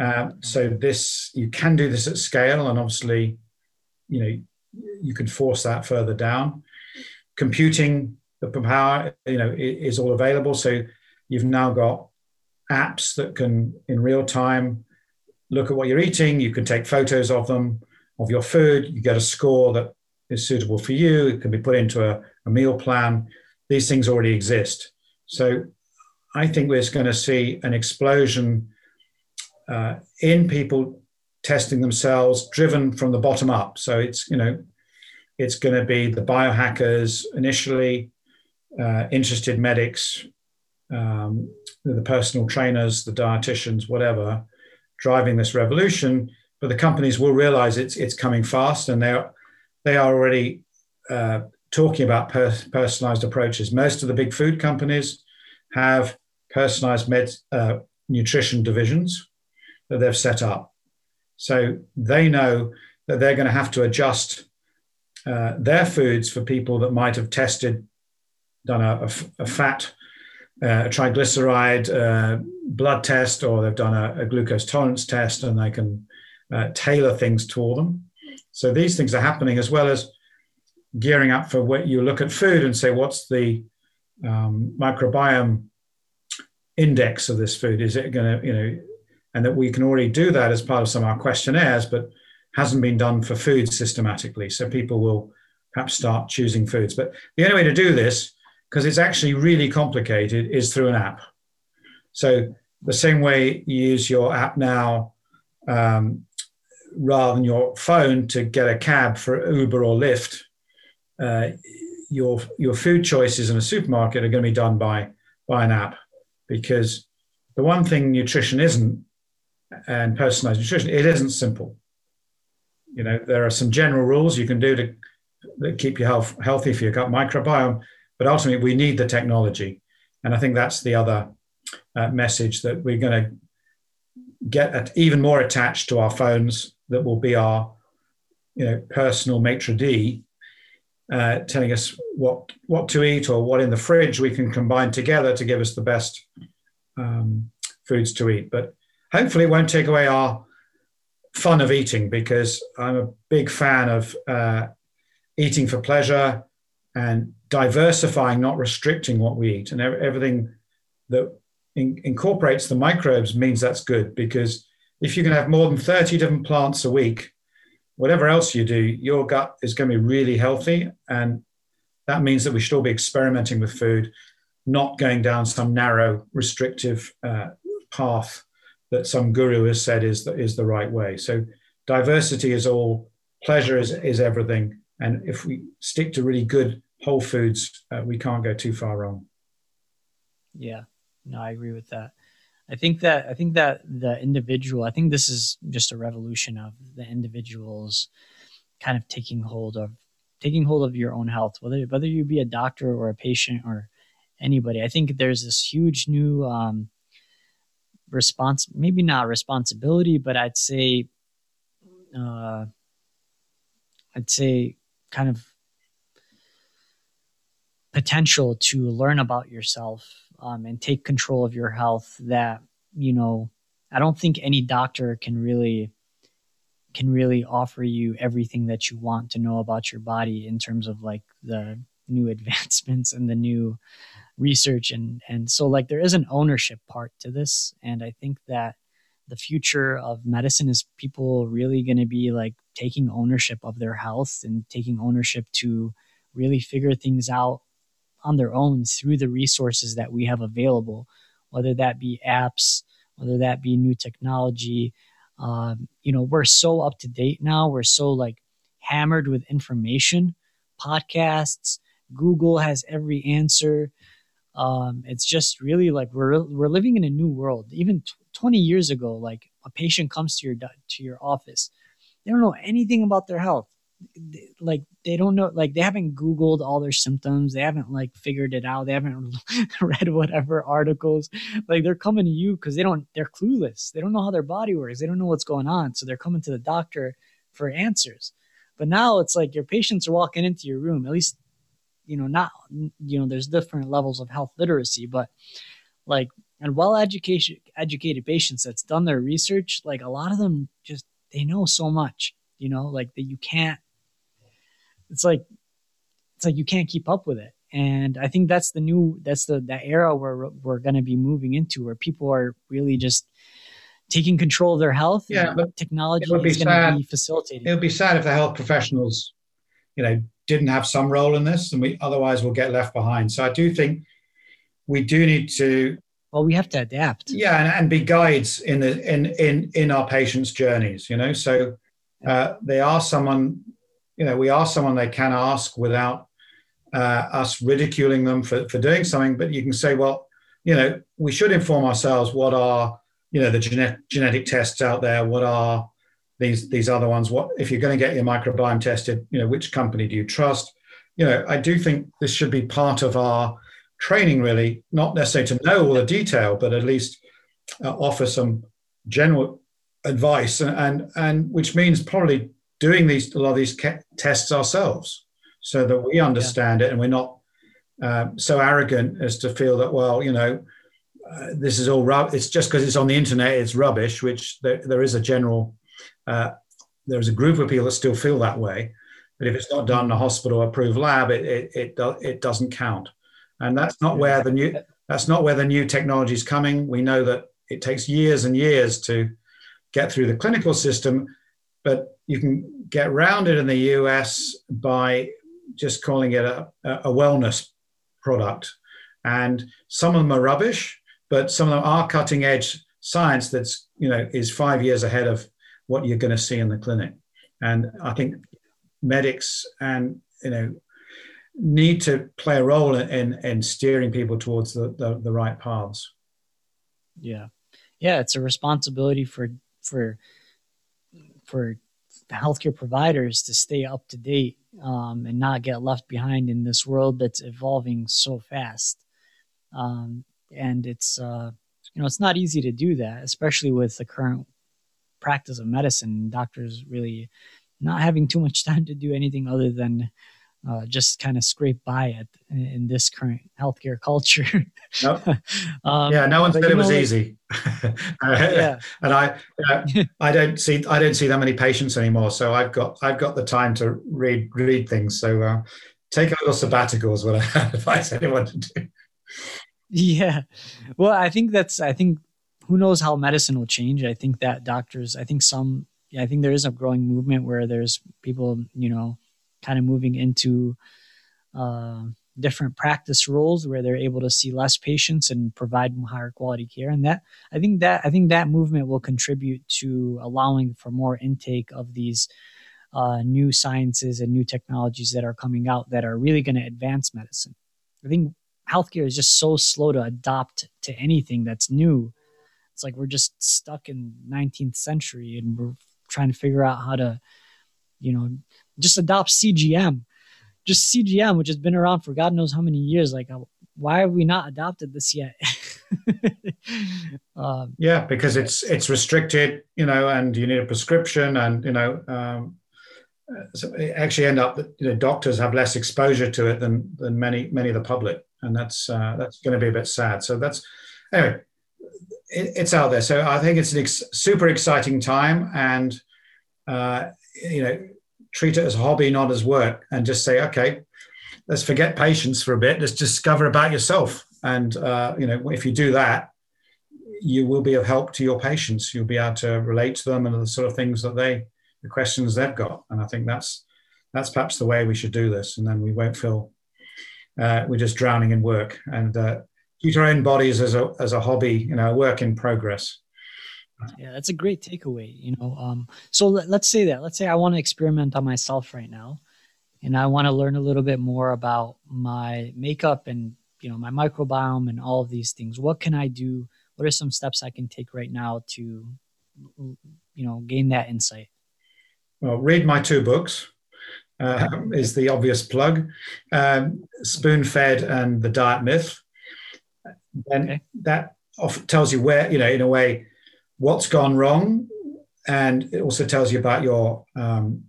Uh, so this you can do this at scale, and obviously, you know you can force that further down. Computing the power, you know, is all available. So you've now got apps that can, in real time, look at what you're eating. You can take photos of them, of your food. You get a score that is suitable for you. It can be put into a, a meal plan. These things already exist. So I think we're going to see an explosion uh, in people testing themselves, driven from the bottom up. So it's you know, it's going to be the biohackers initially, uh, interested medics, um, the personal trainers, the dietitians, whatever, driving this revolution. But the companies will realize it's it's coming fast, and they are they are already uh, talking about per- personalized approaches. Most of the big food companies have personalized med uh, nutrition divisions that they've set up, So they know that they're going to have to adjust uh, their foods for people that might have tested, done a, a, a fat, uh, a triglyceride uh, blood test, or they've done a, a, glucose tolerance test, and they can uh, tailor things to them. So these things are happening as well as gearing up for what you look at food and say, what's the um, microbiome index of this food? Is it going to, you know, and that we can already do that as part of some of our questionnaires, but hasn't been done for food systematically. So people will perhaps start choosing foods. But the only way to do this, because it's actually really complicated, is through an app. So the same way you use your app now um, rather than your phone to get a cab for Uber or Lyft, uh, your your food choices in a supermarket are going to be done by by an app because the one thing nutrition isn't and personalized nutrition it isn't simple you know there are some general rules you can do to keep your health healthy for your gut microbiome but ultimately we need the technology and i think that's the other uh, message that we're going to get even more attached to our phones that will be our you know personal maitre d uh, telling us what what to eat or what in the fridge we can combine together to give us the best um, foods to eat. But hopefully, it won't take away our fun of eating because I'm a big fan of uh, eating for pleasure and diversifying, not restricting what we eat, and everything that in, incorporates the microbes means that's good because if you can have more than 30 different plants a week whatever else you do, your gut is going to be really healthy. And that means that we should all be experimenting with food, not going down some narrow, restrictive uh, path that some guru has said is the, is the right way. So diversity is all, pleasure is, is everything. And if we stick to really good whole foods, uh, we can't go too far wrong. Yeah, no, I agree with that. I think that I think that the individual, I think this is just a revolution of the individuals kind of taking hold of taking hold of your own health, whether whether you be a doctor or a patient or anybody. I think there's this huge new um, response, maybe not responsibility, but I'd say, uh, I'd say, kind of potential to learn about yourself um, and take control of your health that you know i don't think any doctor can really can really offer you everything that you want to know about your body in terms of like the new advancements and the new research and and so like there is an ownership part to this and i think that the future of medicine is people really going to be like taking ownership of their health and taking ownership to really figure things out on their own through the resources that we have available, whether that be apps, whether that be new technology. Um, you know, we're so up to date now. We're so like hammered with information, podcasts. Google has every answer. Um, it's just really like we're we're living in a new world. Even t- 20 years ago, like a patient comes to your to your office, they don't know anything about their health. Like they don't know like they haven't googled all their symptoms. They haven't like figured it out. They haven't read whatever articles. Like they're coming to you because they don't they're clueless. They don't know how their body works. They don't know what's going on. So they're coming to the doctor for answers. But now it's like your patients are walking into your room at least you know not you know there's different levels of health literacy but like and well education educated patients that's done their research like a lot of them just they know so much you know like that you can't it's like it's like you can't keep up with it. And i think that's the new that's the the era where we're going to be moving into where people are really just taking control of their health. Yeah but technology is going to be facilitating it would be sad if the health professionals you know didn't have some role in this and we otherwise will get left behind so i do think we do need to well we have to adapt yeah and, and be guides in the in in in our patients journeys you know so uh, they are someone you know, we are someone they can ask without uh, us ridiculing them for, for doing something. But you can say, well, you know, we should inform ourselves what are, you know, the genetic genetic tests out there, what are these these other ones, what if you're going to get your microbiome tested, you know, which company do you trust? You know, I do think this should be part of our training, really, not necessarily to know all the detail, but at least uh, offer some general advice, and, and, and which means probably doing these a lot of these tests ourselves, so that we understand yeah. it and we're not uh, so arrogant as to feel that well, you know, uh, this is all rub- it's just because it's on the internet, it's rubbish. Which there, there is a general uh, there is a group of people that still feel that way. But if it's not done in a hospital approved lab, it it it, do, it doesn't count. And that's not where the new that's not where the new technology is coming. We know that it takes years and years to get through the clinical system, but you can get around it in the US by just calling it a, a wellness product. And some of them are rubbish, but some of them are cutting edge science that's you know is five years ahead of what you're going to see in the clinic. And I think medics and you know need to play a role in in steering people towards the, the, the right paths. Yeah, yeah, it's a responsibility for for for healthcare providers to stay up to date um, and not get left behind in this world that's evolving so fast. Um, and it's uh, you know it's not easy to do that, especially with the current practice of medicine. Doctors really not having too much time to do anything other than uh, just kind of scrape by it in this current healthcare culture. Nope. um, yeah, no one said it was know, easy. yeah. and I, I don't see, I don't see that many patients anymore. So I've got, I've got the time to read, read things. So uh, take a little sabbatical is what I advise anyone to do. Yeah. Well, I think that's, I think who knows how medicine will change. I think that doctors, I think some, I think there is a growing movement where there's people, you know, kind of moving into uh, different practice roles where they're able to see less patients and provide higher quality care. And that I think that I think that movement will contribute to allowing for more intake of these uh, new sciences and new technologies that are coming out that are really going to advance medicine. I think healthcare is just so slow to adopt to anything that's new. It's like we're just stuck in 19th century and we're trying to figure out how to, you know, just adopt CGM. Just CGM, which has been around for God knows how many years. Like, uh, why have we not adopted this yet? um, yeah, because it's it's restricted, you know, and you need a prescription, and you know, um, so it actually end up that you know doctors have less exposure to it than than many many of the public, and that's uh, that's going to be a bit sad. So that's anyway, it, it's out there. So I think it's an ex- super exciting time, and uh, you know, treat it as a hobby, not as work, and just say, okay, let's forget patients for a bit. Let's discover about yourself. And uh, you know, if you do that, you will be of help to your patients. You'll be able to relate to them and the sort of things that they, the questions they've got. And I think that's that's perhaps the way we should do this. And then we won't feel uh, we're just drowning in work and uh, treat our own bodies as a as a hobby, you know, a work in progress. Yeah, that's a great takeaway. You know, um, so let, let's say that. Let's say I want to experiment on myself right now, and I want to learn a little bit more about my makeup and you know my microbiome and all of these things. What can I do? What are some steps I can take right now to, you know, gain that insight? Well, read my two books. Uh, is the obvious plug. Um, Spoon Fed and the Diet Myth. And okay. that often tells you where, you know, in a way, what's gone wrong, and it also tells you about your um,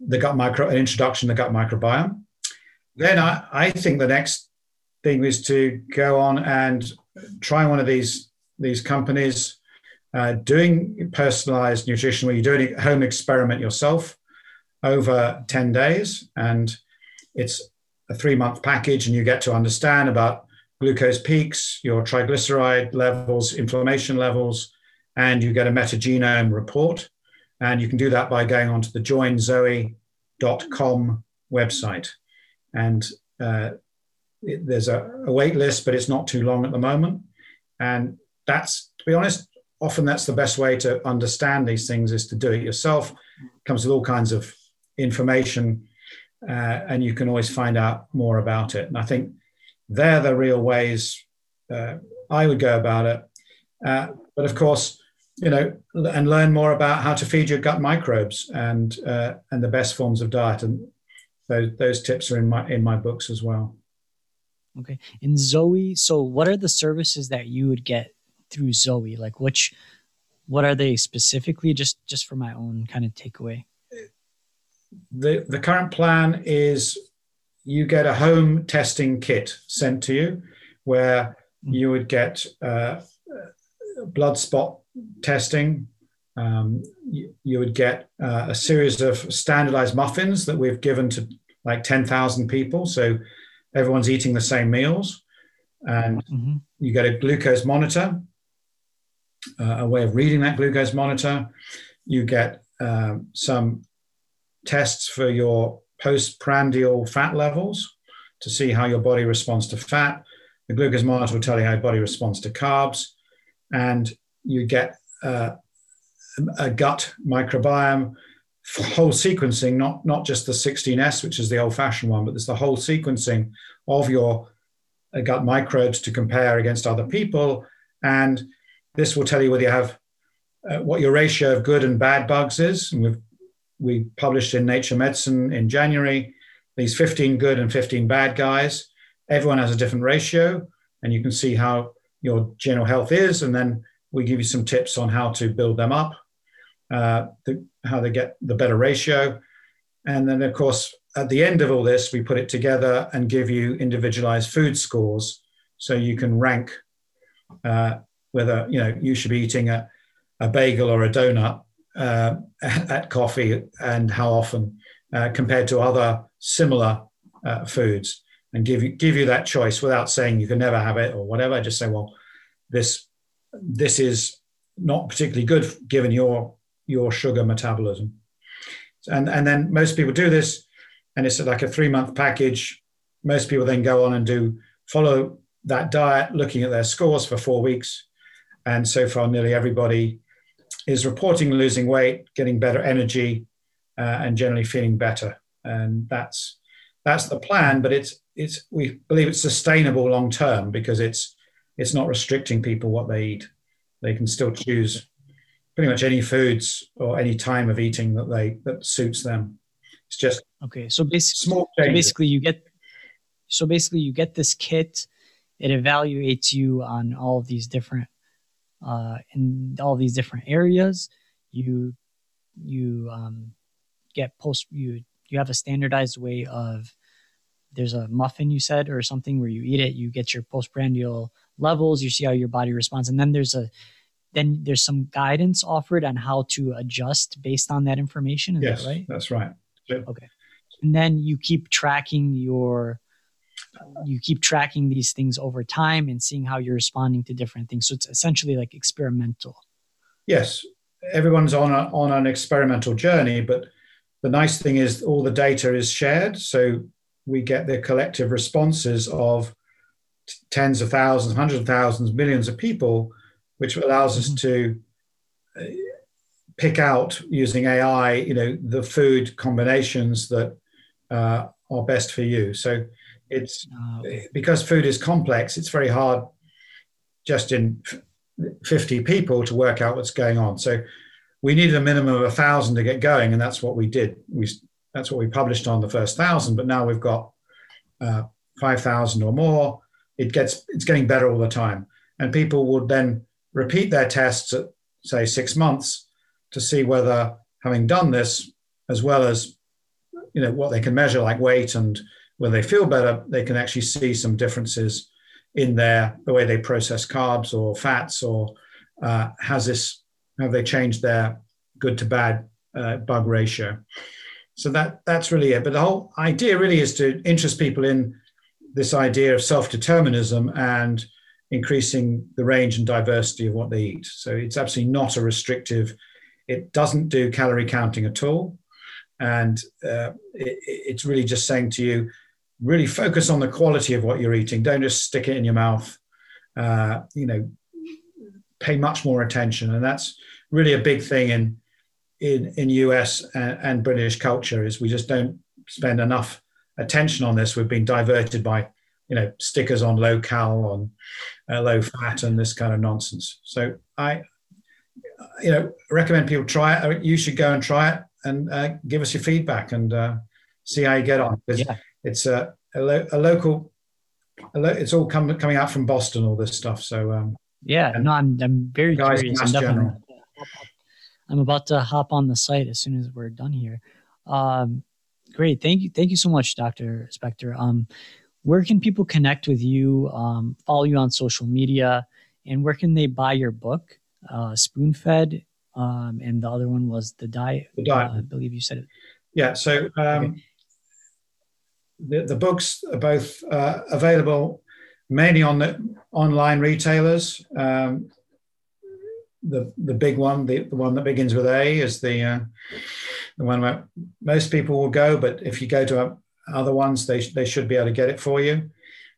the gut micro an introduction to the gut microbiome. Then I, I think the next thing is to go on and try one of these these companies uh, doing personalized nutrition where you're doing a home experiment yourself over 10 days and it's a three month package and you get to understand about glucose peaks, your triglyceride levels, inflammation levels, and you get a metagenome report. And you can do that by going onto the joinzoe.com website. And uh, it, there's a, a wait list, but it's not too long at the moment. And that's, to be honest, often that's the best way to understand these things is to do it yourself. It comes with all kinds of information, uh, and you can always find out more about it. And I think they're the real ways uh, I would go about it. Uh, but of course, you know, and learn more about how to feed your gut microbes and uh, and the best forms of diet. And those those tips are in my in my books as well. Okay. In Zoe, so what are the services that you would get through Zoe? Like which what are they specifically? Just just for my own kind of takeaway. The the current plan is you get a home testing kit sent to you, where mm. you would get uh, blood spot testing. Um, you, you, would get uh, a series of standardized muffins that we've given to like 10,000 people. So everyone's eating the same meals. And mm-hmm. you get a glucose monitor, uh, a way of reading that glucose monitor. You get um, some tests for your postprandial fat levels to see how your body responds to fat. The glucose monitor will tell you how your body responds to carbs. And you get uh, a gut microbiome whole sequencing, not, not just the 16S, which is the old fashioned one, but there's the whole sequencing of your uh, gut microbes to compare against other people. And this will tell you whether you have uh, what your ratio of good and bad bugs is. And we've, we published in Nature Medicine in January these 15 good and 15 bad guys. Everyone has a different ratio, and you can see how your general health is. And then we give you some tips on how to build them up uh, the, how they get the better ratio. And then, of course, at the end of all this, we put it together and give you individualized food scores so you can rank uh, whether you know you should be eating a, a bagel or a donut uh, at coffee and how often uh, compared to other similar uh, foods and give you give you that choice without saying you can never have it or whatever just say well this this is not particularly good given your your sugar metabolism. And, and then most people do this, and it's like a three month package. Most people then go on and do follow that diet, looking at their scores for four weeks. And so far, nearly everybody is reporting losing weight, getting better energy, uh, and generally feeling better. And that's that's the plan. But it's it's we believe it's sustainable long term because it's it's not restricting people what they eat. They can still choose pretty much any foods or any time of eating that they that suits them. It's just okay. So basically, small so basically you get so basically you get this kit. It evaluates you on all of these different uh, in all these different areas. You you um, get post you you have a standardized way of there's a muffin you said or something where you eat it you get your postprandial levels you see how your body responds and then there's a then there's some guidance offered on how to adjust based on that information. Is yes, that right? That's right. Okay. And then you keep tracking your you keep tracking these things over time and seeing how you're responding to different things. So it's essentially like experimental. Yes, everyone's on a, on an experimental journey, but the nice thing is all the data is shared, so we get the collective responses of tens of thousands, hundreds of thousands, millions of people which allows us mm-hmm. to uh, pick out using AI, you know, the food combinations that uh, are best for you. So it's oh. because food is complex, it's very hard just in 50 people to work out what's going on. So we needed a minimum of a thousand to get going, and that's what we did. We that's what we published on the first thousand, but now we've got uh, 5,000 or more. It gets it's getting better all the time, and people would then repeat their tests at, say, six months to see whether, having done this, as well as you know what they can measure like weight and whether they feel better, they can actually see some differences in their the way they process carbs or fats, or uh, has this have they changed their good to bad uh, bug ratio? So that that's really it. But the whole idea really is to interest people in this idea of self determinism and increasing the range and diversity of what they eat. So it's absolutely not a restrictive. It doesn't do calorie counting at all, and uh, it, it's really just saying to you, really focus on the quality of what you're eating. Don't just stick it in your mouth. Uh, you know, pay much more attention, and that's really a big thing in in in US and, and British culture. Is we just don't spend enough attention on this. We've been diverted by you know stickers on low cal on uh, low fat and this kind of nonsense so i you know recommend people try it you should go and try it and uh, give us your feedback and uh, see how you get on yeah. It's a, a, lo- a local a lo- it's all come, coming out from boston all this stuff so um, yeah no i'm, I'm very curious I'm definitely, I'm about to hop on the site as soon as we're done here. Um, great, thank you, thank you so much, Dr. Spector. Um, where can people connect with you, um, follow you on social media, and where can they buy your book, uh, Spoon Fed? Um, and the other one was the diet. The diet. Uh, I believe you said it. Yeah. So um, okay. The the books are both uh, available mainly on the online retailers. Um, the the big one, the, the one that begins with A, is the uh, the one where most people will go. But if you go to other ones, they they should be able to get it for you.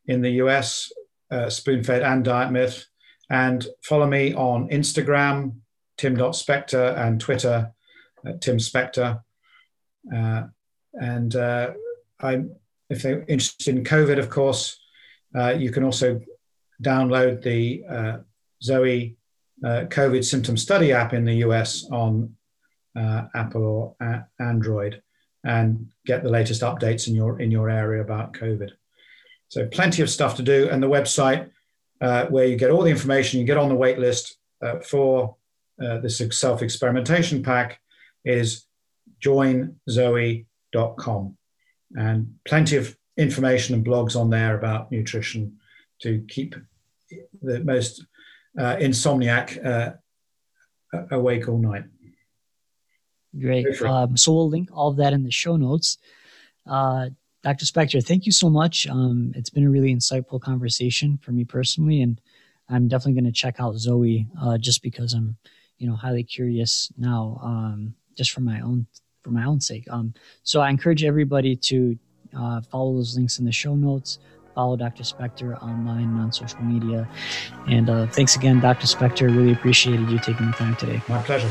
In the US, uh, Spoonfed and Diet Myth, and follow me on Instagram, tim.spector, and Twitter, Tim Spector. Uh, and uh, I, if they're interested in COVID, of course, uh, you can also download the uh, Zoe uh, COVID symptom study app in the US on uh, Apple or Android and get the latest updates in your in your area about COVID. So plenty of stuff to do, and the website uh, where you get all the information, you get on the wait list uh, for this self experimentation pack is joinzoe.com, and plenty of information and blogs on there about nutrition to keep the most uh, insomniac uh, awake all night. Great. Um, so we'll link all of that in the show notes. Uh, Dr. Spector, thank you so much. Um, it's been a really insightful conversation for me personally, and I'm definitely going to check out Zoe uh, just because I'm, you know, highly curious now, um, just for my own for my own sake. Um, so I encourage everybody to uh, follow those links in the show notes. Follow Dr. Spector online on social media. And uh, thanks again, Dr. Spector. Really appreciated you taking the time today. My pleasure.